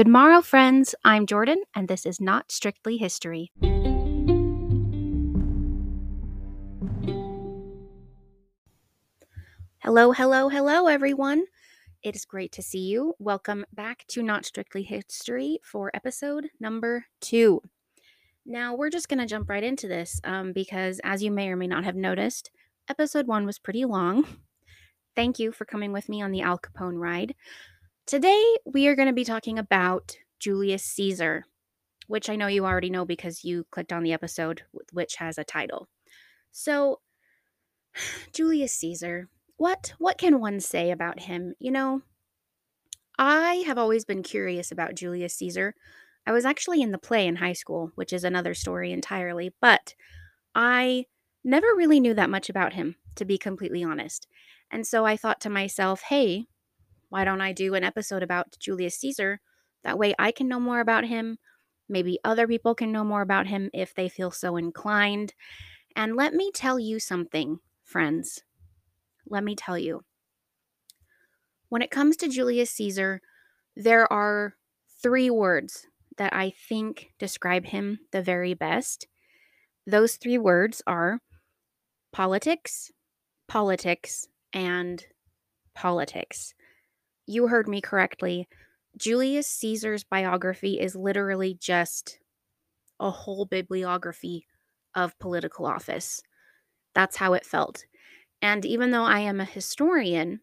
Good morrow, friends. I'm Jordan, and this is Not Strictly History. Hello, hello, hello, everyone. It is great to see you. Welcome back to Not Strictly History for episode number two. Now, we're just going to jump right into this um, because, as you may or may not have noticed, episode one was pretty long. Thank you for coming with me on the Al Capone ride. Today, we are going to be talking about Julius Caesar, which I know you already know because you clicked on the episode, which has a title. So, Julius Caesar, what what can one say about him? You know, I have always been curious about Julius Caesar. I was actually in the play in high school, which is another story entirely, but I never really knew that much about him, to be completely honest. And so I thought to myself, hey, why don't I do an episode about Julius Caesar? That way I can know more about him. Maybe other people can know more about him if they feel so inclined. And let me tell you something, friends. Let me tell you. When it comes to Julius Caesar, there are three words that I think describe him the very best. Those three words are politics, politics, and politics you heard me correctly. Julius Caesar's biography is literally just a whole bibliography of political office. That's how it felt. And even though I am a historian,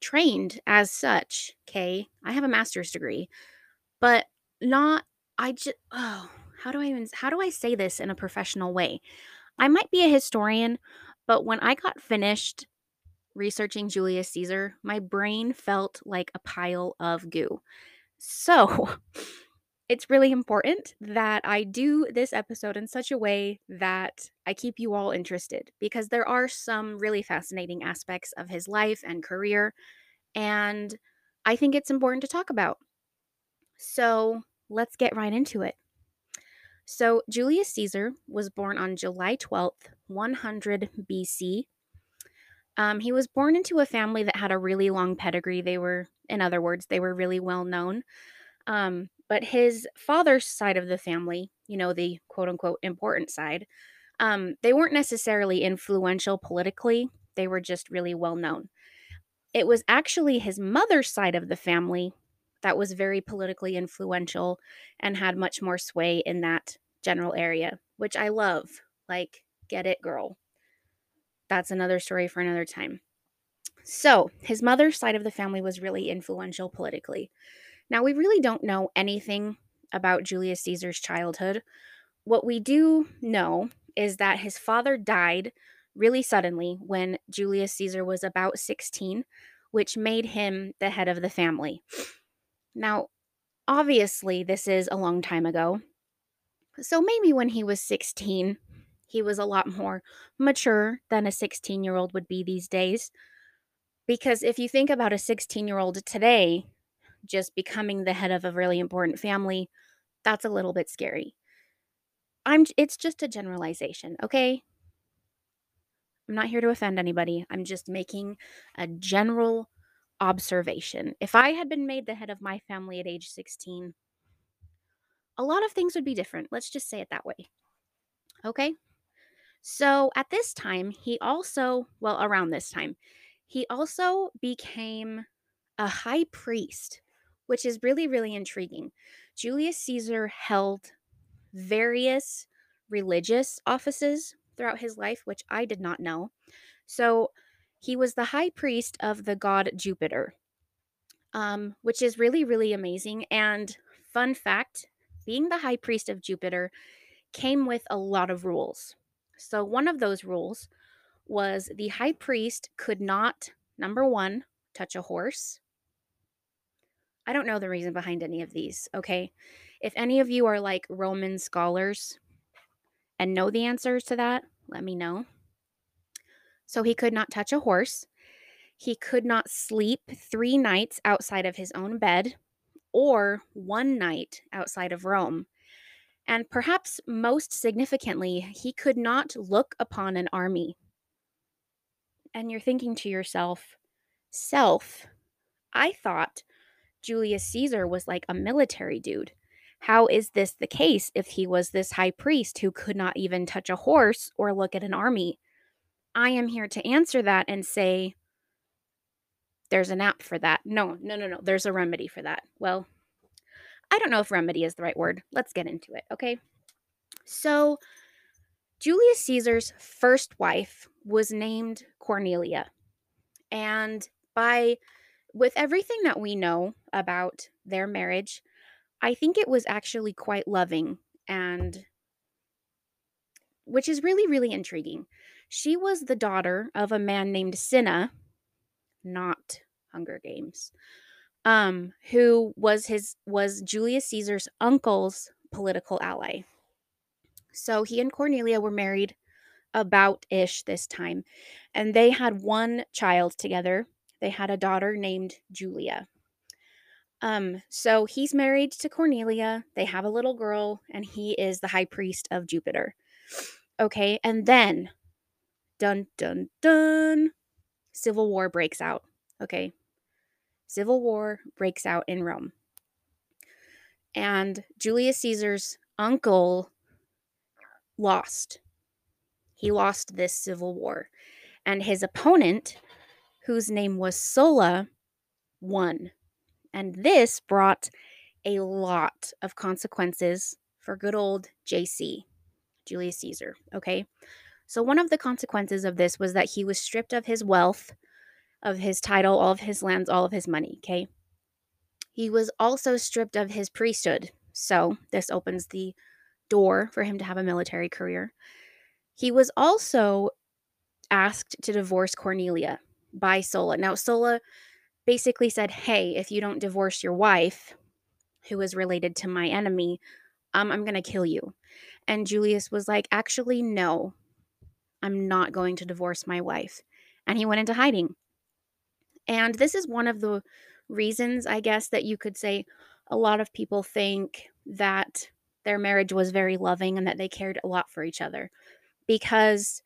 trained as such, okay, I have a master's degree, but not, I just, oh, how do I even, how do I say this in a professional way? I might be a historian, but when I got finished researching Julius Caesar, my brain felt like a pile of goo. So, it's really important that I do this episode in such a way that I keep you all interested because there are some really fascinating aspects of his life and career, and I think it's important to talk about. So, let's get right into it. So, Julius Caesar was born on July 12th, 100 BC, um, he was born into a family that had a really long pedigree. They were, in other words, they were really well known. Um, but his father's side of the family, you know, the quote unquote important side, um, they weren't necessarily influential politically. They were just really well known. It was actually his mother's side of the family that was very politically influential and had much more sway in that general area, which I love. Like, get it, girl that's another story for another time. So, his mother's side of the family was really influential politically. Now, we really don't know anything about Julius Caesar's childhood. What we do know is that his father died really suddenly when Julius Caesar was about 16, which made him the head of the family. Now, obviously, this is a long time ago. So maybe when he was 16, he was a lot more mature than a 16 year old would be these days. Because if you think about a 16 year old today just becoming the head of a really important family, that's a little bit scary. I'm it's just a generalization, okay? I'm not here to offend anybody. I'm just making a general observation. If I had been made the head of my family at age 16, a lot of things would be different. Let's just say it that way. Okay? So at this time, he also, well, around this time, he also became a high priest, which is really, really intriguing. Julius Caesar held various religious offices throughout his life, which I did not know. So he was the high priest of the god Jupiter, um, which is really, really amazing. And fun fact being the high priest of Jupiter came with a lot of rules. So, one of those rules was the high priest could not, number one, touch a horse. I don't know the reason behind any of these, okay? If any of you are like Roman scholars and know the answers to that, let me know. So, he could not touch a horse. He could not sleep three nights outside of his own bed or one night outside of Rome. And perhaps most significantly, he could not look upon an army. And you're thinking to yourself, self, I thought Julius Caesar was like a military dude. How is this the case if he was this high priest who could not even touch a horse or look at an army? I am here to answer that and say there's an app for that. No, no, no, no. There's a remedy for that. Well, I don't know if remedy is the right word. Let's get into it, okay? So, Julius Caesar's first wife was named Cornelia. And by with everything that we know about their marriage, I think it was actually quite loving and which is really really intriguing. She was the daughter of a man named Cinna, not Hunger Games, um, who was his was Julius Caesar's uncle's political ally. So he and Cornelia were married about ish this time, and they had one child together. They had a daughter named Julia. Um, so he's married to Cornelia. They have a little girl, and he is the high priest of Jupiter. Okay, and then dun dun dun civil war breaks out. Okay. Civil war breaks out in Rome. And Julius Caesar's uncle lost. He lost this civil war. And his opponent, whose name was Sulla, won. And this brought a lot of consequences for good old JC, Julius Caesar. Okay. So, one of the consequences of this was that he was stripped of his wealth, of his title, all of his lands, all of his money. Okay. He was also stripped of his priesthood. So, this opens the door for him to have a military career. He was also asked to divorce Cornelia by Sulla. Now, Sulla basically said, Hey, if you don't divorce your wife, who is related to my enemy, um, I'm going to kill you. And Julius was like, Actually, no, I'm not going to divorce my wife. And he went into hiding. And this is one of the reasons, I guess, that you could say a lot of people think that their marriage was very loving and that they cared a lot for each other because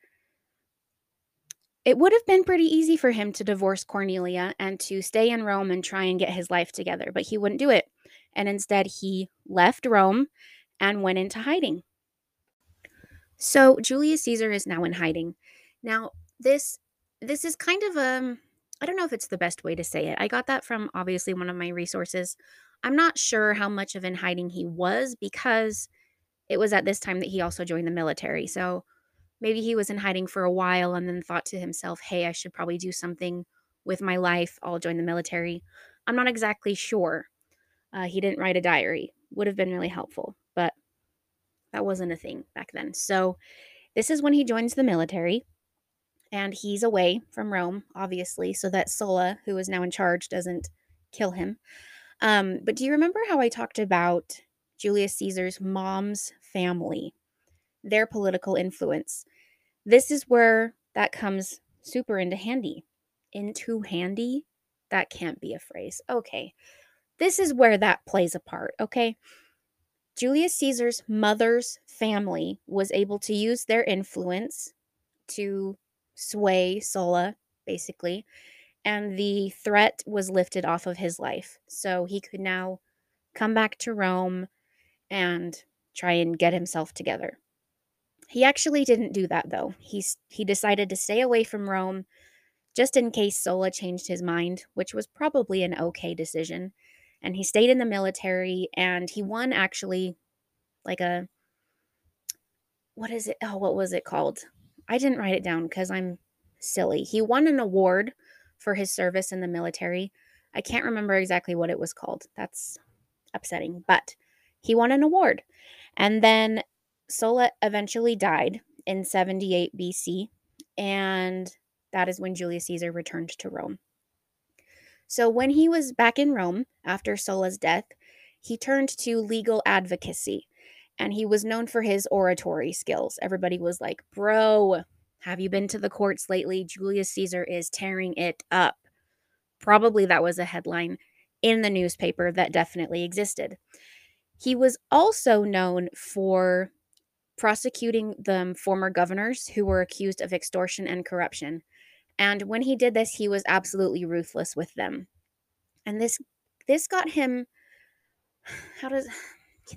it would have been pretty easy for him to divorce Cornelia and to stay in Rome and try and get his life together, but he wouldn't do it. And instead, he left Rome and went into hiding. So Julius Caesar is now in hiding. Now, this this is kind of a um, I don't know if it's the best way to say it. I got that from obviously one of my resources. I'm not sure how much of in hiding he was because it was at this time that he also joined the military. So maybe he was in hiding for a while and then thought to himself, hey, I should probably do something with my life. I'll join the military. I'm not exactly sure. Uh, he didn't write a diary. Would have been really helpful, but that wasn't a thing back then. So this is when he joins the military and he's away from Rome, obviously, so that Sulla, who is now in charge, doesn't kill him. Um, but do you remember how I talked about Julius Caesar's mom's family, their political influence? This is where that comes super into handy. Into handy? That can't be a phrase. Okay. This is where that plays a part, okay? Julius Caesar's mother's family was able to use their influence to sway Sulla, basically, and the threat was lifted off of his life. So he could now come back to Rome and try and get himself together. He actually didn't do that though. He's he decided to stay away from Rome just in case Sulla changed his mind, which was probably an okay decision. And he stayed in the military and he won actually like a what is it? Oh, what was it called? I didn't write it down because I'm silly. He won an award for his service in the military. I can't remember exactly what it was called. That's upsetting, but he won an award. And then Sulla eventually died in 78 BC, and that is when Julius Caesar returned to Rome. So when he was back in Rome after Sulla's death, he turned to legal advocacy and he was known for his oratory skills. Everybody was like, Bro, have you been to the courts lately? Julius Caesar is tearing it up. Probably that was a headline in the newspaper that definitely existed. He was also known for prosecuting the former governors who were accused of extortion and corruption. And when he did this, he was absolutely ruthless with them. And this this got him how does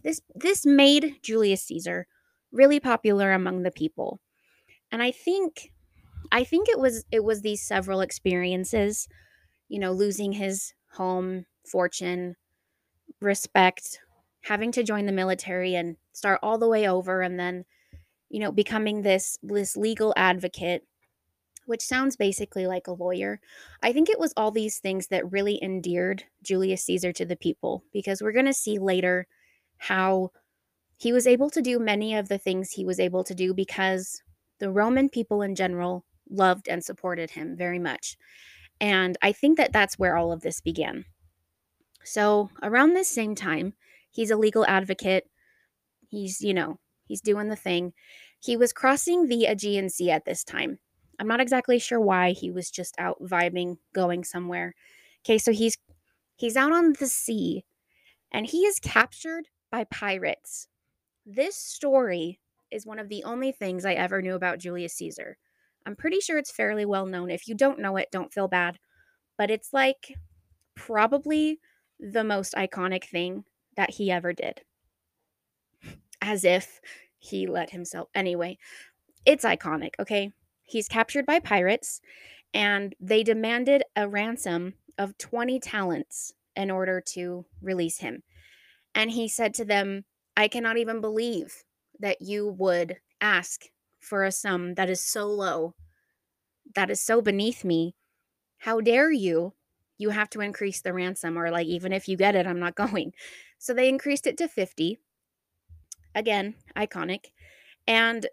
this this made Julius Caesar really popular among the people. And I think I think it was it was these several experiences, you know, losing his home, fortune, respect, having to join the military and start all the way over and then you know becoming this this legal advocate which sounds basically like a lawyer. I think it was all these things that really endeared Julius Caesar to the people because we're going to see later how he was able to do many of the things he was able to do because the Roman people in general loved and supported him very much. And I think that that's where all of this began. So, around this same time, he's a legal advocate. He's, you know, he's doing the thing. He was crossing the Aegean Sea at this time. I'm not exactly sure why he was just out vibing, going somewhere. Okay, so he's he's out on the sea and he is captured by pirates. This story is one of the only things I ever knew about Julius Caesar. I'm pretty sure it's fairly well known. If you don't know it, don't feel bad. But it's like probably the most iconic thing that he ever did. As if he let himself. Anyway, it's iconic, okay? He's captured by pirates and they demanded a ransom of 20 talents in order to release him. And he said to them, I cannot even believe that you would ask for a sum that is so low, that is so beneath me. How dare you? You have to increase the ransom, or like, even if you get it, I'm not going. So they increased it to 50. Again, iconic. And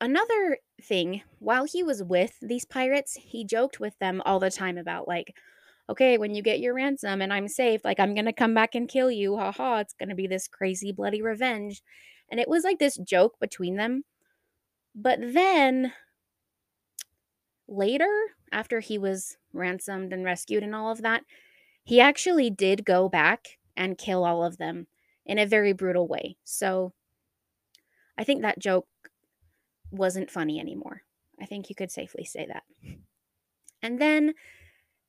another thing, while he was with these pirates, he joked with them all the time about, like, okay, when you get your ransom and I'm safe, like, I'm going to come back and kill you. Ha ha. It's going to be this crazy, bloody revenge. And it was like this joke between them. But then later, after he was ransomed and rescued and all of that, he actually did go back and kill all of them in a very brutal way. So I think that joke wasn't funny anymore. I think you could safely say that. And then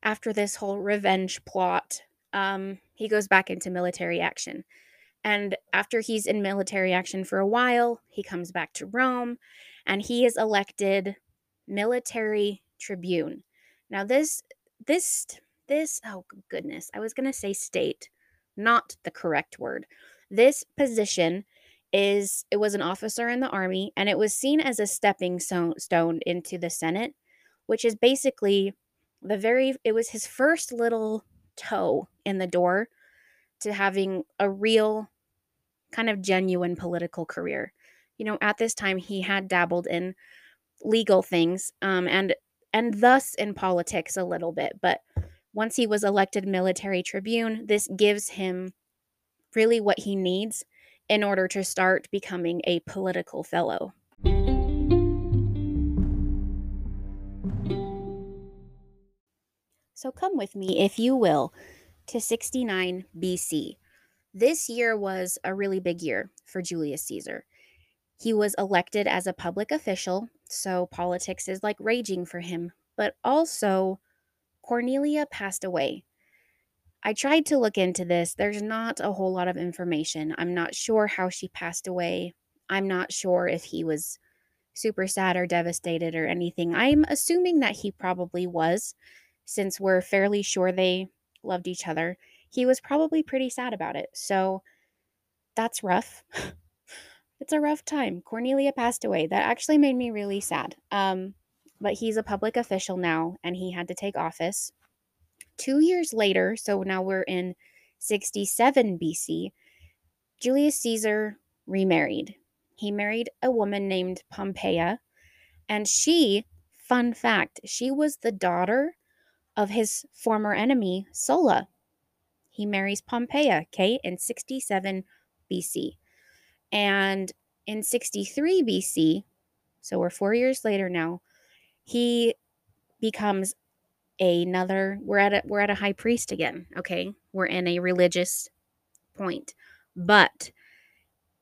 after this whole revenge plot, um, he goes back into military action. And after he's in military action for a while, he comes back to Rome and he is elected military tribune. Now this this this oh goodness, I was going to say state, not the correct word. This position is it was an officer in the army and it was seen as a stepping stone into the Senate, which is basically the very it was his first little toe in the door to having a real kind of genuine political career. You know, at this time he had dabbled in legal things um, and and thus in politics a little bit, but once he was elected military tribune, this gives him really what he needs in order to start becoming a political fellow. So come with me, if you will, to 69 BC. This year was a really big year for Julius Caesar. He was elected as a public official, so politics is like raging for him, but also Cornelia passed away. I tried to look into this. There's not a whole lot of information. I'm not sure how she passed away. I'm not sure if he was super sad or devastated or anything. I'm assuming that he probably was, since we're fairly sure they loved each other. He was probably pretty sad about it. So that's rough. it's a rough time. Cornelia passed away. That actually made me really sad. Um, but he's a public official now and he had to take office. Two years later, so now we're in 67 BC, Julius Caesar remarried. He married a woman named Pompeia, and she, fun fact, she was the daughter of his former enemy, Sulla. He marries Pompeia, okay, in 67 BC. And in 63 BC, so we're four years later now, he becomes another we're at a we're at a high priest again okay we're in a religious point but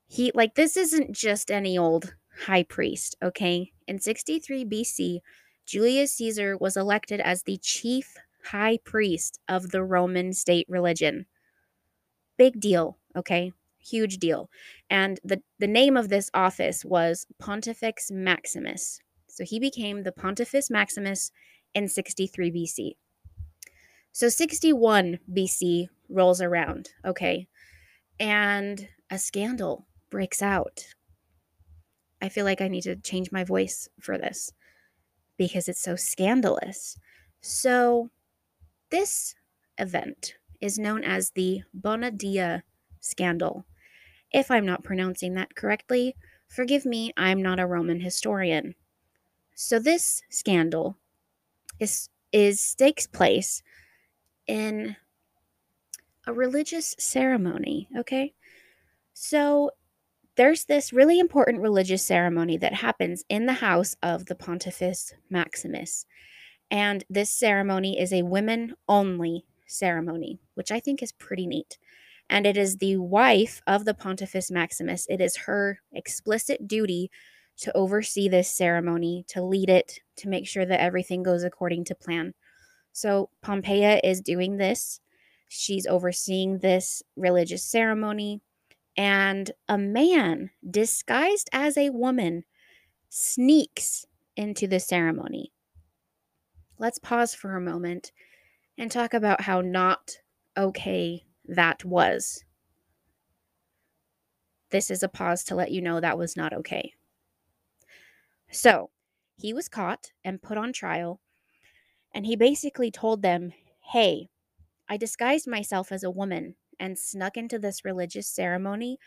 he like this isn't just any old high priest okay in 63 bc julius caesar was elected as the chief high priest of the roman state religion big deal, okay? Huge deal. And the, the name of this office was Pontifex Maximus. So he became the Pontifex Maximus in 63 BC. So 61 BC rolls around, okay? And a scandal breaks out. I feel like I need to change my voice for this because it's so scandalous. So, this event is known as the Bona Dea scandal. If I'm not pronouncing that correctly, forgive me, I'm not a Roman historian. So, this scandal is, is takes place in a religious ceremony, okay? So there's this really important religious ceremony that happens in the house of the Pontifex Maximus. And this ceremony is a women only ceremony, which I think is pretty neat. And it is the wife of the Pontifex Maximus. It is her explicit duty to oversee this ceremony, to lead it, to make sure that everything goes according to plan. So Pompeia is doing this. She's overseeing this religious ceremony and a man disguised as a woman sneaks into the ceremony. Let's pause for a moment and talk about how not okay that was. This is a pause to let you know that was not okay. So, he was caught and put on trial, and he basically told them, Hey, I disguised myself as a woman and snuck into this religious ceremony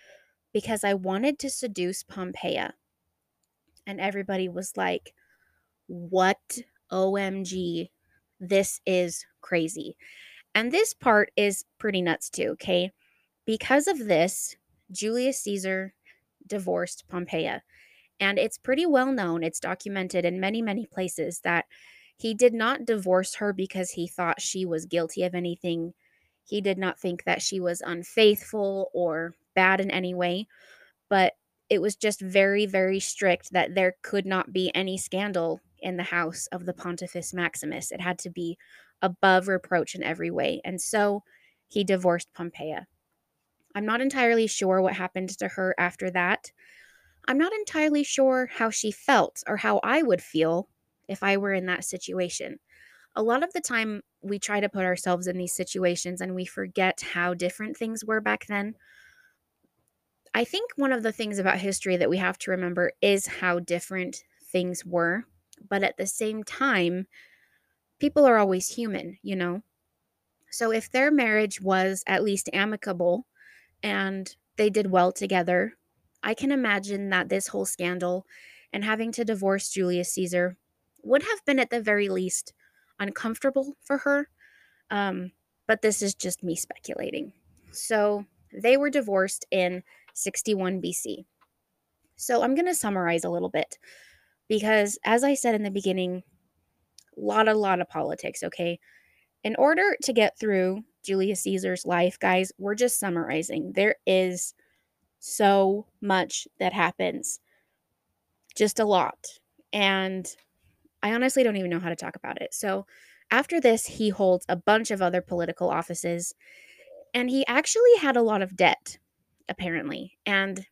because I wanted to seduce Pompeia. And everybody was like, What? OMG. This is crazy. And this part is pretty nuts too, okay? Because of this, Julius Caesar divorced Pompeia. And it's pretty well known, it's documented in many, many places that he did not divorce her because he thought she was guilty of anything he did not think that she was unfaithful or bad in any way, but it was just very, very strict that there could not be any scandal in the house of the Pontifex Maximus. It had to be above reproach in every way. And so he divorced Pompeia. I'm not entirely sure what happened to her after that. I'm not entirely sure how she felt or how I would feel if I were in that situation a lot of the time we try to put ourselves in these situations and we forget how different things were back then. I think one of the things about history that we have to remember is how different things were, but at the same time, people are always human, you know? So if their marriage was at least amicable and they did well together, I can imagine that this whole scandal and having to divorce Julius Caesar would have been at the very least uncomfortable for her. Um, but this is just me speculating. So they were divorced in 61 BC. So I'm going to summarize a little bit because, as I said in the beginning, a lot, a lot of politics, okay? In order to get through Julius Caesar's life, guys, we're just summarizing. There is so much that happens, just a lot. And I honestly don't even know how to talk about it. So after this, he holds a bunch of other political offices, and he actually had a lot of debt, apparently. And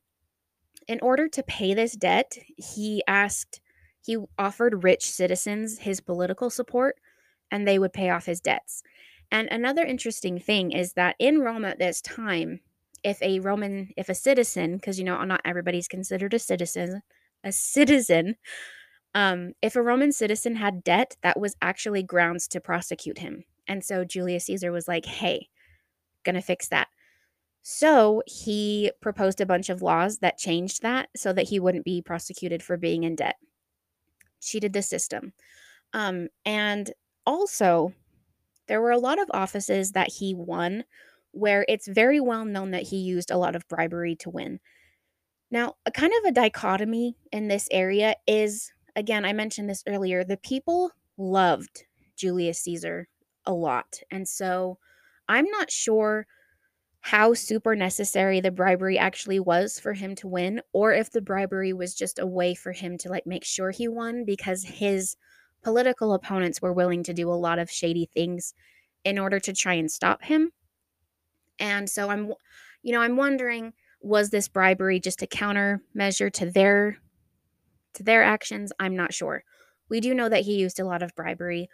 in order to pay this debt, he asked, he offered rich citizens his political support, and they would pay off his debts. And another interesting thing is that in Rome at this time, if a Roman, if a citizen, because you know, not everybody's considered a citizen, a citizen um, if a Roman citizen had debt, that was actually grounds to prosecute him. And so Julius Caesar was like, hey, gonna fix that. So he proposed a bunch of laws that changed that so that he wouldn't be prosecuted for being in debt. Cheated the system. Um, and also, there were a lot of offices that he won where it's very well known that he used a lot of bribery to win. Now, a kind of a dichotomy in this area is again, I mentioned this earlier, the people loved Julius Caesar a lot. And so I'm not sure how super necessary the bribery actually was for him to win or if the bribery was just a way for him to like make sure he won because his political opponents were willing to do a lot of shady things in order to try and stop him. And so I'm, you know, I'm wondering was this bribery just a countermeasure to their to their actions? I'm not sure. We do know that he used a lot of bribery.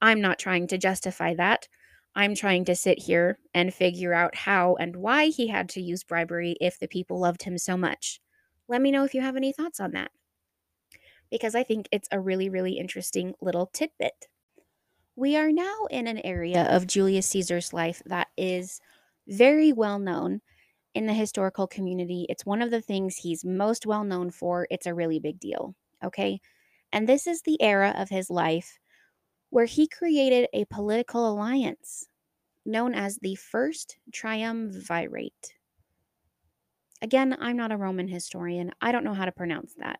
I'm not trying to justify that. I'm trying to sit here and figure out how and why he had to use bribery if the people loved him so much. Let me know if you have any thoughts on that. Because I think it's a really, really interesting little tidbit. We are now in an area of Julius Caesar's life that is very well known in the historical community. It's one of the things he's most well known for. It's a really big deal. Okay. And this is the era of his life where he created a political alliance known as the First Triumvirate. Again, I'm not a Roman historian. I don't know how to pronounce that.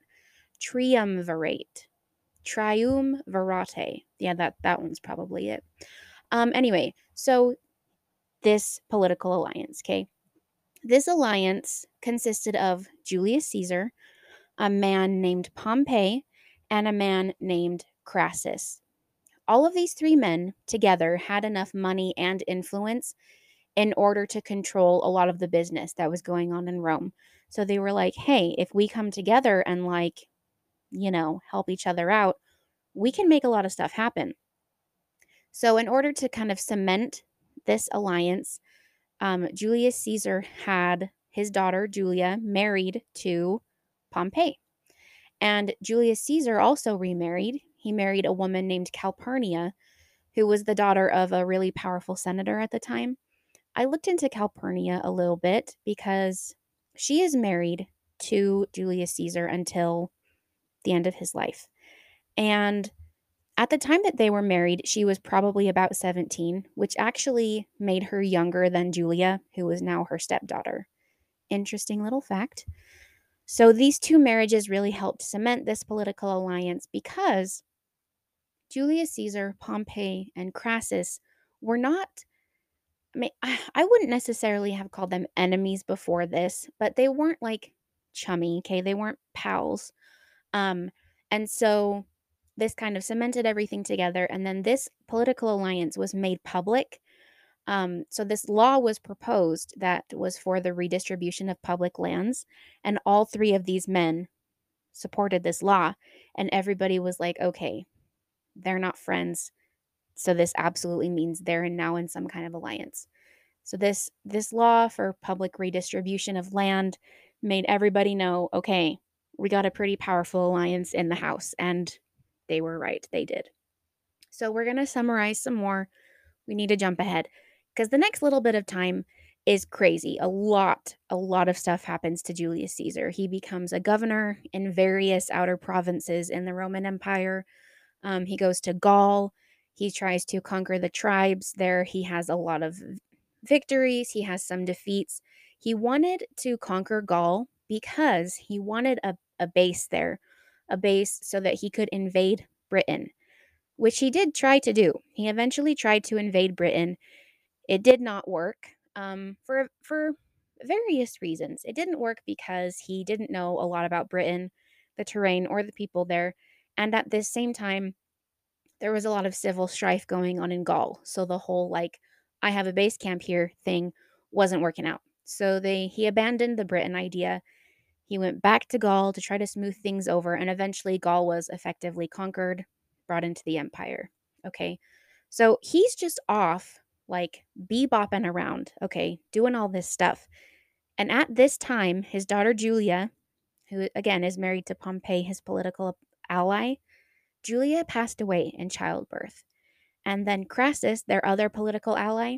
Triumvirate. Triumvirate. Yeah, that, that one's probably it. Um, anyway, so this political alliance, okay? This alliance consisted of Julius Caesar, a man named Pompey, and a man named Crassus. All of these three men together had enough money and influence in order to control a lot of the business that was going on in Rome. So they were like, hey, if we come together and, like, you know, help each other out, we can make a lot of stuff happen. So, in order to kind of cement this alliance, um, Julius Caesar had his daughter Julia married to Pompey. And Julius Caesar also remarried. He married a woman named Calpurnia, who was the daughter of a really powerful senator at the time. I looked into Calpurnia a little bit because she is married to Julius Caesar until the end of his life. And at the time that they were married, she was probably about 17, which actually made her younger than Julia, who was now her stepdaughter. Interesting little fact. So these two marriages really helped cement this political alliance because Julius Caesar, Pompey, and Crassus were not I mean, I wouldn't necessarily have called them enemies before this, but they weren't like chummy, okay? They weren't pals. Um and so this kind of cemented everything together. And then this political alliance was made public. Um, so this law was proposed that was for the redistribution of public lands. And all three of these men supported this law. And everybody was like, okay, they're not friends. So this absolutely means they're now in some kind of alliance. So this this law for public redistribution of land made everybody know, okay, we got a pretty powerful alliance in the house and they were right. They did. So we're going to summarize some more. We need to jump ahead because the next little bit of time is crazy. A lot, a lot of stuff happens to Julius Caesar. He becomes a governor in various outer provinces in the Roman Empire. Um, he goes to Gaul. He tries to conquer the tribes there. He has a lot of victories, he has some defeats. He wanted to conquer Gaul because he wanted a, a base there a base so that he could invade Britain, which he did try to do. He eventually tried to invade Britain. It did not work um, for for various reasons. It didn't work because he didn't know a lot about Britain, the terrain, or the people there, and at this same time, there was a lot of civil strife going on in Gaul. So the whole like I have a base camp here thing wasn't working out. So they he abandoned the Britain idea he went back to Gaul to try to smooth things over, and eventually Gaul was effectively conquered, brought into the empire. Okay. So he's just off, like bebopping around, okay, doing all this stuff. And at this time, his daughter Julia, who again is married to Pompey, his political ally, Julia passed away in childbirth. And then Crassus, their other political ally,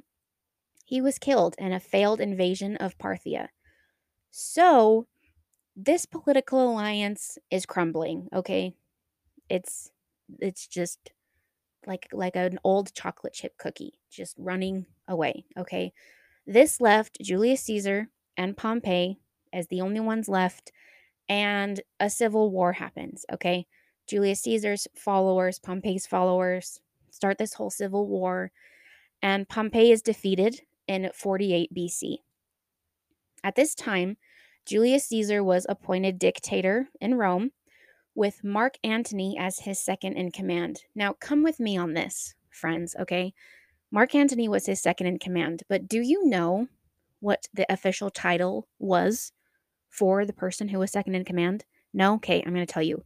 he was killed in a failed invasion of Parthia. So this political alliance is crumbling, okay? It's it's just like like an old chocolate chip cookie just running away, okay? This left Julius Caesar and Pompey as the only ones left and a civil war happens, okay? Julius Caesar's followers, Pompey's followers start this whole civil war and Pompey is defeated in 48 BC. At this time, Julius Caesar was appointed dictator in Rome with Mark Antony as his second in command. Now, come with me on this, friends, okay? Mark Antony was his second in command, but do you know what the official title was for the person who was second in command? No? Okay, I'm going to tell you.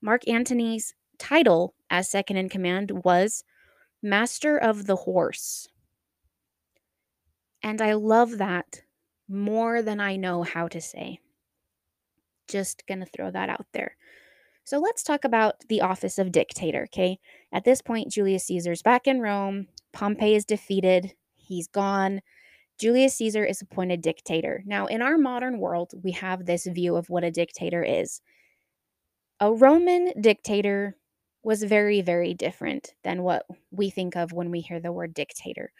Mark Antony's title as second in command was Master of the Horse. And I love that more than I know how to say. Just to throw that out there. So let's talk about the office of dictator, okay? At this point, Julius Caesar's back in Rome. Pompey is defeated. He's gone. Julius Caesar is appointed dictator. Now, in our modern world, we have this view of what a dictator is. A Roman dictator was very, very different than what we think of when we hear the word dictator.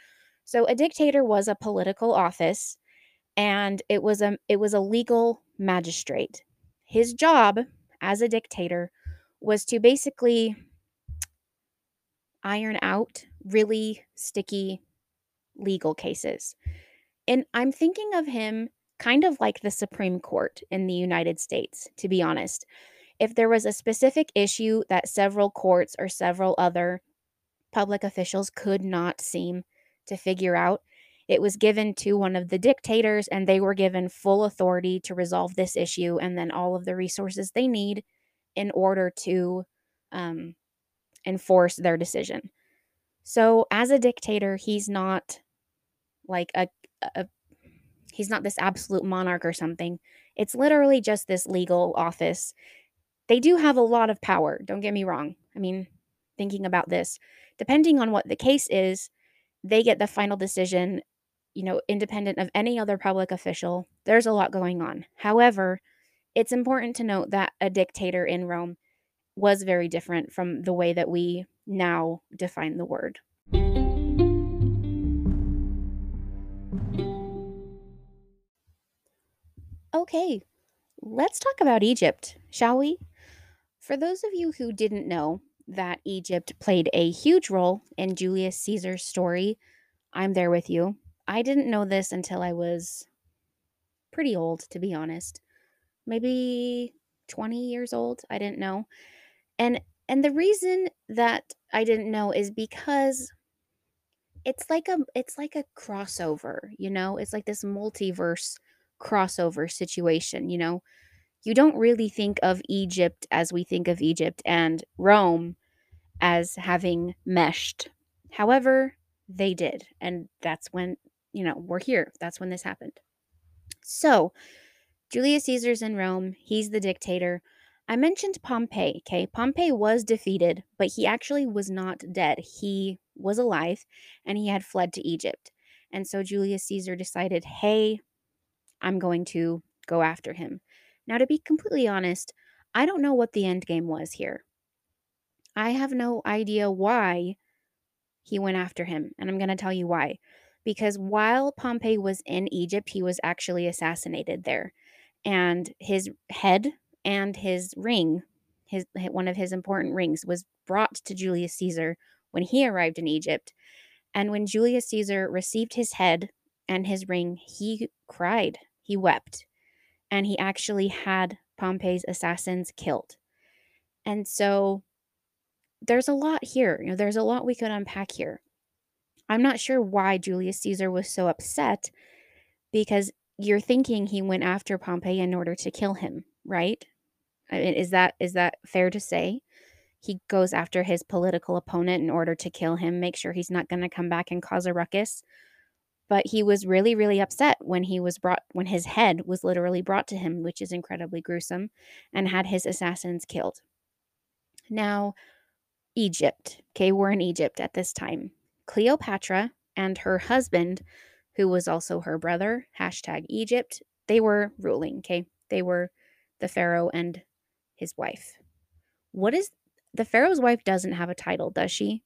So, a dictator was a political office and it was a it was a legal magistrate. His job as a dictator was to basically iron out really sticky legal cases. And I'm thinking of him kind of like the Supreme Court in the United States, to be honest. If there was a specific issue that several courts or several other public officials could not seem to figure out, it was given to one of the dictators, and they were given full authority to resolve this issue and then all of the resources they need in order to um, enforce their decision. So, as a dictator, he's not like a, a he's not this absolute monarch or something. It's literally just this legal office. They do have a lot of power, don't get me wrong. I mean, thinking about this, depending on what the case is, they get the final decision, you know, independent of any other public official. There's a lot going on. However, it's important to note that a dictator in Rome was very different from the way that we now define the word. Okay, let's talk about Egypt, shall we? For those of you who didn't know that Egypt played a huge role in Julius Caesar's story, I'm there with you. I didn't know this until I was pretty old, to be honest maybe 20 years old. I didn't know. And and the reason that I didn't know is because it's like a it's like a crossover, you know? It's like this multiverse crossover situation, you know? You don't really think of Egypt as we think of Egypt and Rome as having meshed. However, they did. And that's when, you know, we're here. That's when this happened. So, Julius Caesar's in Rome. He's the dictator. I mentioned Pompey, okay? Pompey was defeated, but he actually was not dead. He was alive and he had fled to Egypt. And so Julius Caesar decided, hey, I'm going to go after him. Now, to be completely honest, I don't know what the end game was here. I have no idea why he went after him, and I'm going to tell you why. Because while Pompey was in Egypt, he was actually assassinated there and his head and his ring, his one of his important rings, was brought to Julius Caesar when he arrived in Egypt. And when Julius Caesar received his head and his ring, he cried, he wept, and he actually had Pompey's assassins killed. And so there's a lot here. You know, there's a lot we could unpack here. I'm not sure why Julius Caesar was so upset because you're thinking he went after Pompey in order to kill him, right? I mean, is that is that fair to say? He goes after his political opponent in order to kill him, make sure he's not going to come back and cause a ruckus. But he was really, really upset when he was brought when his head was literally brought to him, which is incredibly gruesome, and had his assassins killed. Now, Egypt. Okay, we're in Egypt at this time. Cleopatra and her husband who was also her brother, hashtag Egypt, they were ruling, okay? They were the Pharaoh and his wife. What is the Pharaoh's wife doesn't have a title, does she?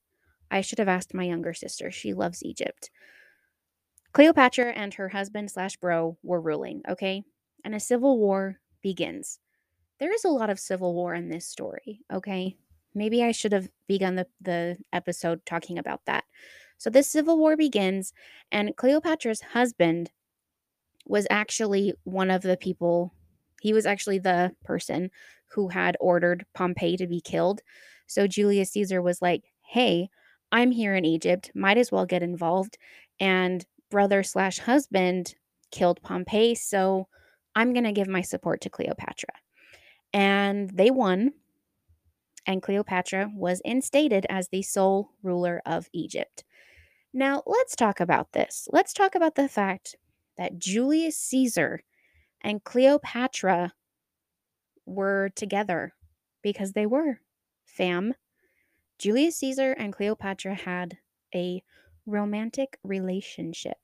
I should have asked my younger sister. She loves Egypt. Cleopatra and her husband slash bro were ruling, okay? And a civil war begins. There is a lot of civil war in this story, okay? Maybe I should have begun the, the episode talking about that. So this civil war begins, and Cleopatra's husband was actually one of the people, he was actually the person who had ordered Pompey to be killed. So Julius Caesar was like, hey, I'm here in Egypt, might as well get involved. And brother slash husband killed Pompey, so I'm going to give my support to Cleopatra. And they won, and Cleopatra was instated as the sole ruler of Egypt. Now, let's talk about this. Let's talk about the fact that Julius Caesar and Cleopatra were together because they were fam. Julius Caesar and Cleopatra had a romantic relationship.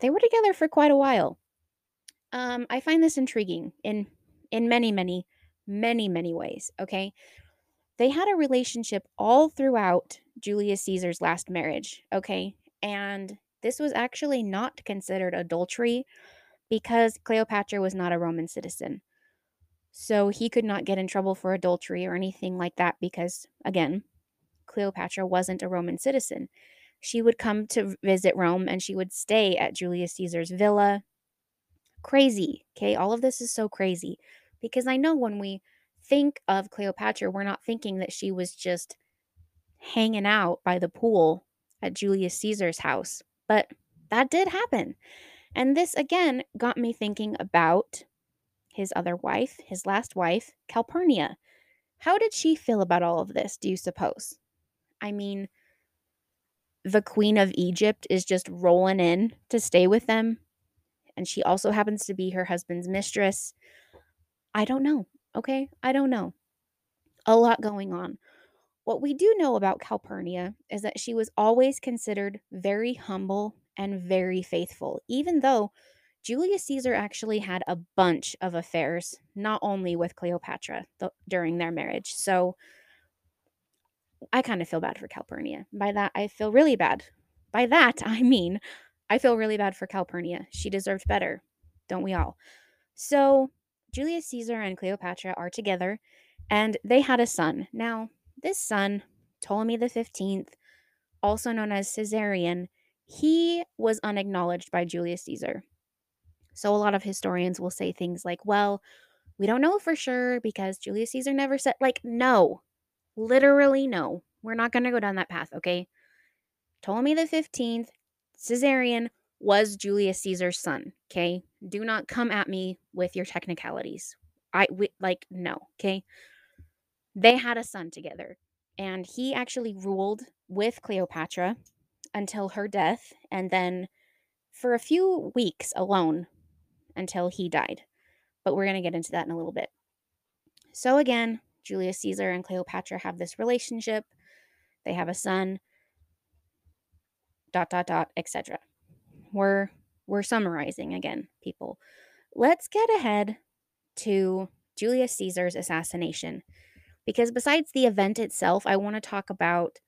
They were together for quite a while. Um, I find this intriguing in in many, many, many, many ways. Okay, they had a relationship all throughout Julius Caesar's last marriage. Okay, and this was actually not considered adultery because Cleopatra was not a Roman citizen. So he could not get in trouble for adultery or anything like that because, again, Cleopatra wasn't a Roman citizen. She would come to visit Rome and she would stay at Julius Caesar's villa. Crazy. Okay. All of this is so crazy because I know when we think of Cleopatra, we're not thinking that she was just hanging out by the pool at Julius Caesar's house, but that did happen. And this again got me thinking about his other wife, his last wife, Calpurnia. How did she feel about all of this, do you suppose? I mean, the queen of Egypt is just rolling in to stay with them, and she also happens to be her husband's mistress. I don't know. Okay. I don't know. A lot going on. What we do know about Calpurnia is that she was always considered very humble and very faithful, even though Julius Caesar actually had a bunch of affairs, not only with Cleopatra th- during their marriage. So I kind of feel bad for Calpurnia. By that, I feel really bad. By that, I mean, I feel really bad for Calpurnia. She deserved better, don't we all? So Julius Caesar and Cleopatra are together, and they had a son. Now, this son, Ptolemy the 15th, also known as Caesarion, he was unacknowledged by Julius Caesar. So a lot of historians will say things like, well, we don't know for sure because Julius Caesar never said, like, no, literally no. We're not going to go down that path, okay? Ptolemy the 15th, Caesarion, was Julius Caesar's son, okay? Do not come at me with your technicalities. I we, like no, okay? They had a son together and he actually ruled with Cleopatra until her death and then for a few weeks alone until he died. But we're going to get into that in a little bit. So, again, Julius Caesar and Cleopatra have this relationship. They have a son, dot, dot, dot, etc. We're, we're summarizing again, people. Let's get ahead to Julius Caesar's assassination. Because besides the event itself, I want to talk about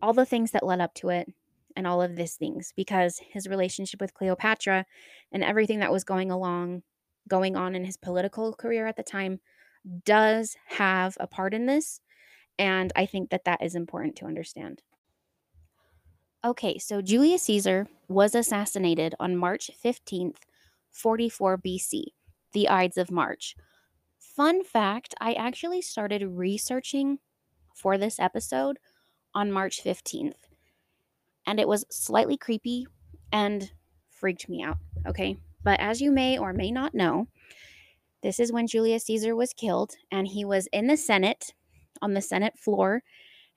all the things that led up to it and all of these things because his relationship with Cleopatra and everything that was going along going on in his political career at the time does have a part in this and I think that that is important to understand. Okay, so Julius Caesar was assassinated on March 15th, 44 BC, the Ides of March. Fun fact I actually started researching for this episode on March 15th and it was slightly creepy and freaked me out. Okay. But as you may or may not know, this is when Julius Caesar was killed, and he was in the Senate, on the Senate floor,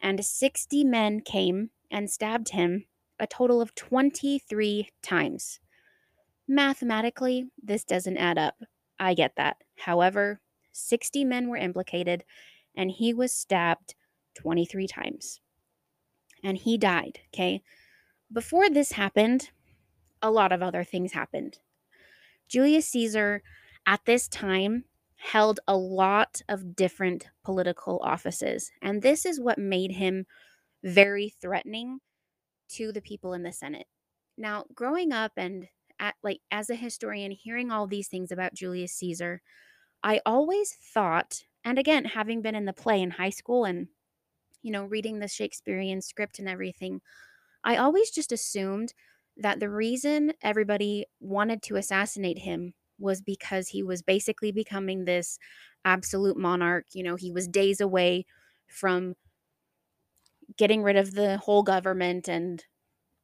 and 60 men came and stabbed him a total of 23 times. Mathematically, this doesn't add up. I get that. However, 60 men were implicated, and he was stabbed 23 times. And he died, okay? Before this happened, a lot of other things happened. Julius Caesar, at this time, held a lot of different political offices, and this is what made him very threatening to the people in the Senate. Now, growing up and at, like as a historian hearing all these things about Julius Caesar, I always thought, and again, having been in the play in high school and you know, reading the Shakespearean script and everything, I always just assumed that the reason everybody wanted to assassinate him was because he was basically becoming this absolute monarch. You know, he was days away from getting rid of the whole government and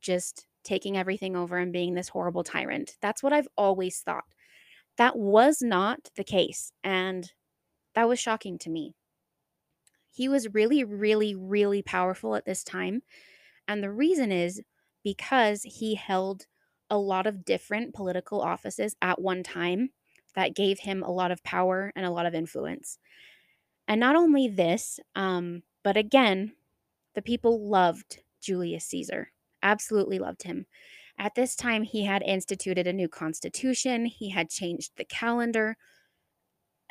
just taking everything over and being this horrible tyrant. That's what I've always thought. That was not the case. And that was shocking to me. He was really, really, really powerful at this time. And the reason is because he held a lot of different political offices at one time that gave him a lot of power and a lot of influence. And not only this, um, but again, the people loved Julius Caesar, absolutely loved him. At this time, he had instituted a new constitution, he had changed the calendar.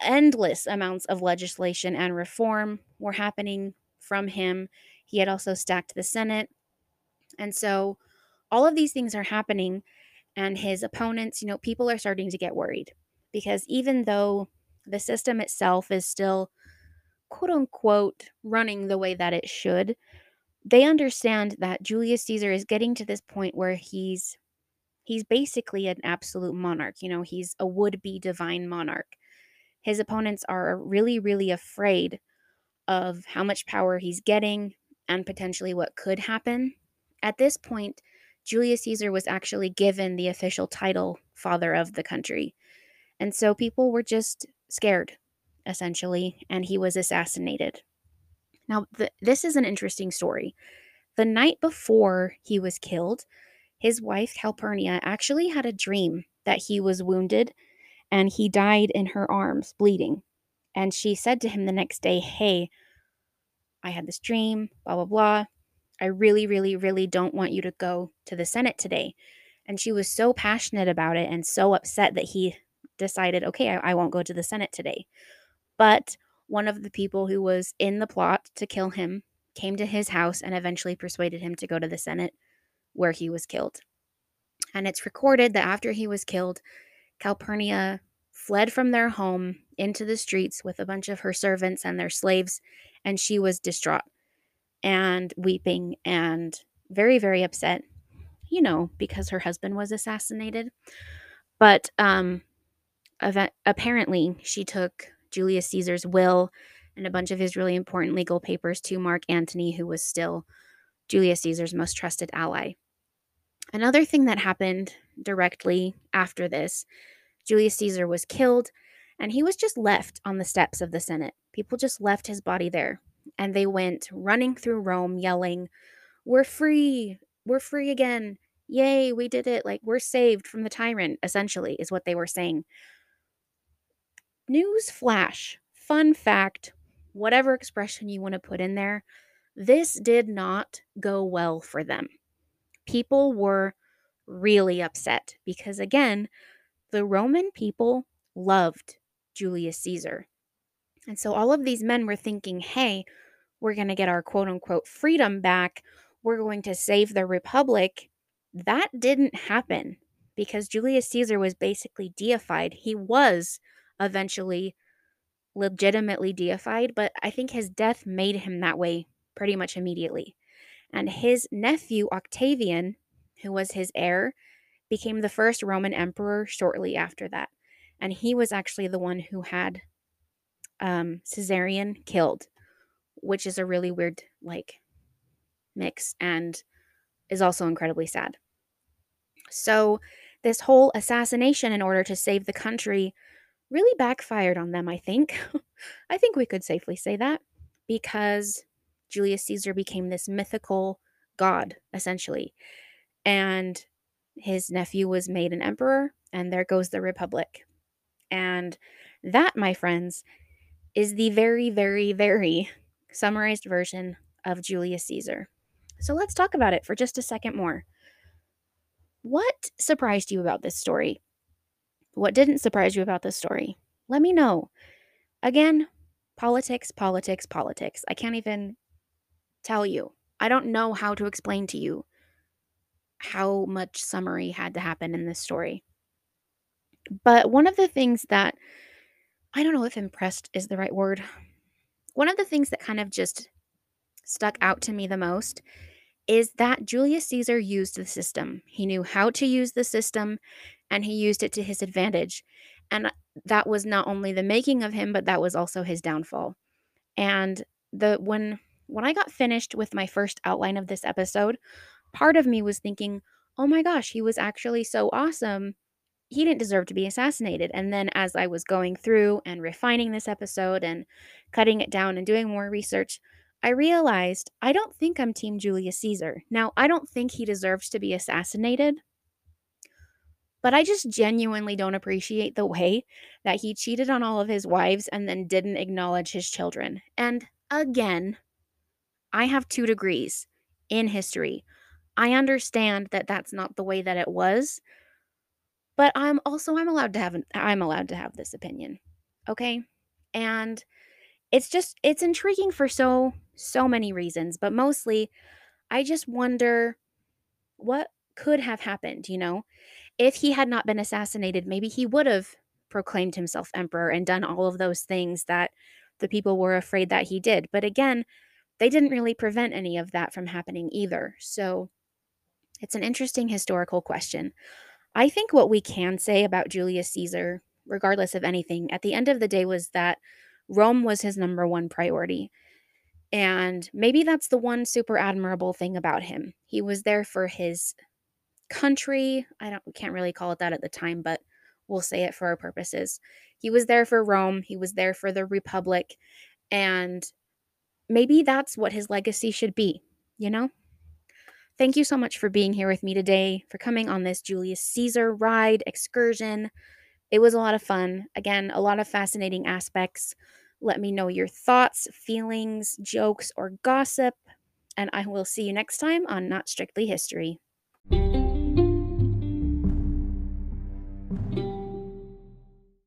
Endless amounts of legislation and reform were happening from him. He had also stacked the Senate. And so all of these things are happening, and his opponents, you know, people are starting to get worried because even though the system itself is still quote unquote running the way that it should, they understand that Julius Caesar is getting to this point where he's he's basically an absolute monarch. You know, he's a would-be divine monarch. His opponents are really really afraid of how much power he's getting and potentially what could happen. At this point, Julius Caesar was actually given the official title father of the country. And so people were just scared, essentially, and he was assassinated. Now, this is an interesting story. The night before he was killed, his wife Calpurnia actually had a dream that he was wounded and he died in her arms, bleeding. And she said to him the next day, Hey, I had this dream, blah, blah, blah. I really, really, really don't want you to go to the Senate today. And she was so passionate about it and so upset that he decided, okay, I, I won't go to the Senate today. But one of the people who was in the plot to kill him came to his house and eventually persuaded him to go to the Senate where he was killed. And it's recorded that after he was killed, Calpurnia fled from their home into the streets with a bunch of her servants and their slaves, and she was distraught and weeping and very, very upset, you know, because her husband was assassinated. But um, apparently, she took Julius Caesar's will and a bunch of his really important legal papers to Mark Antony, who was still Julius Caesar's most trusted ally. Another thing that happened directly after this, Julius Caesar was killed and he was just left on the steps of the Senate. People just left his body there and they went running through Rome yelling, We're free! We're free again! Yay, we did it! Like, we're saved from the tyrant, essentially, is what they were saying. News flash, fun fact, whatever expression you want to put in there, this did not go well for them. People were really upset because, again, the Roman people loved Julius Caesar. And so all of these men were thinking, hey, we're going to get our quote unquote freedom back. We're going to save the republic. That didn't happen because Julius Caesar was basically deified. He was eventually legitimately deified, but I think his death made him that way pretty much immediately. And his nephew, Octavian, who was his heir, became the first Roman emperor shortly after that. And he was actually the one who had um, Caesarion killed, which is a really weird, like, mix and is also incredibly sad. So, this whole assassination in order to save the country really backfired on them, I think. I think we could safely say that because Julius Caesar became this mythical god, essentially. And his nephew was made an emperor, and there goes the republic. And that, my friends, is the very, very, very summarized version of Julius Caesar. So let's talk about it for just a second more. What surprised you about this story? What didn't surprise you about this story? Let me know. Again, politics, politics, politics. I can't even tell you. I don't know how to explain to you how much summary had to happen in this story. But one of the things that I don't know if impressed is the right word. One of the things that kind of just stuck out to me the most is that Julius Caesar used the system. He knew how to use the system and he used it to his advantage. And uh, that was not only the making of him, but that was also his downfall. And the when when I got finished with my first outline of this episode, part of me was thinking, oh my gosh, he was actually so awesome. He didn't deserve to be assassinated. And then as I was going through and refining this episode and cutting it down and doing more research, I realized I don't think I'm Team Julius Caesar. Now, I don't think he deserves to be assassinated, but I just genuinely don't appreciate the way that he cheated on all of his wives and then didn't acknowledge his children. And again, I have two degrees in history. I understand that that's not the way that it was, but I'm also I'm allowed to have I'm allowed to have this opinion. Okay? And it's just it's intriguing for so so many reasons, but mostly I just wonder what could have happened, you know? If he had not been assassinated, maybe he would have proclaimed himself emperor and done all of those things that the people were afraid that he did. But again, they didn't really prevent any of that from happening either. So it's an interesting historical question. I think what we can say about Julius Caesar, regardless of anything, at the end of the day was that Rome was his number one priority. And maybe that's the one super admirable thing about him. He was there for his country. I don't can't really call it that at the time, but we'll say it for our purposes. He was there for Rome, he was there for the republic, and maybe that's what his legacy should be, you know? Thank you so much for being here with me today, for coming on this Julius Caesar ride excursion. It was a lot of fun. Again, a lot of fascinating aspects. Let me know your thoughts, feelings, jokes, or gossip, and I will see you next time on Not Strictly History.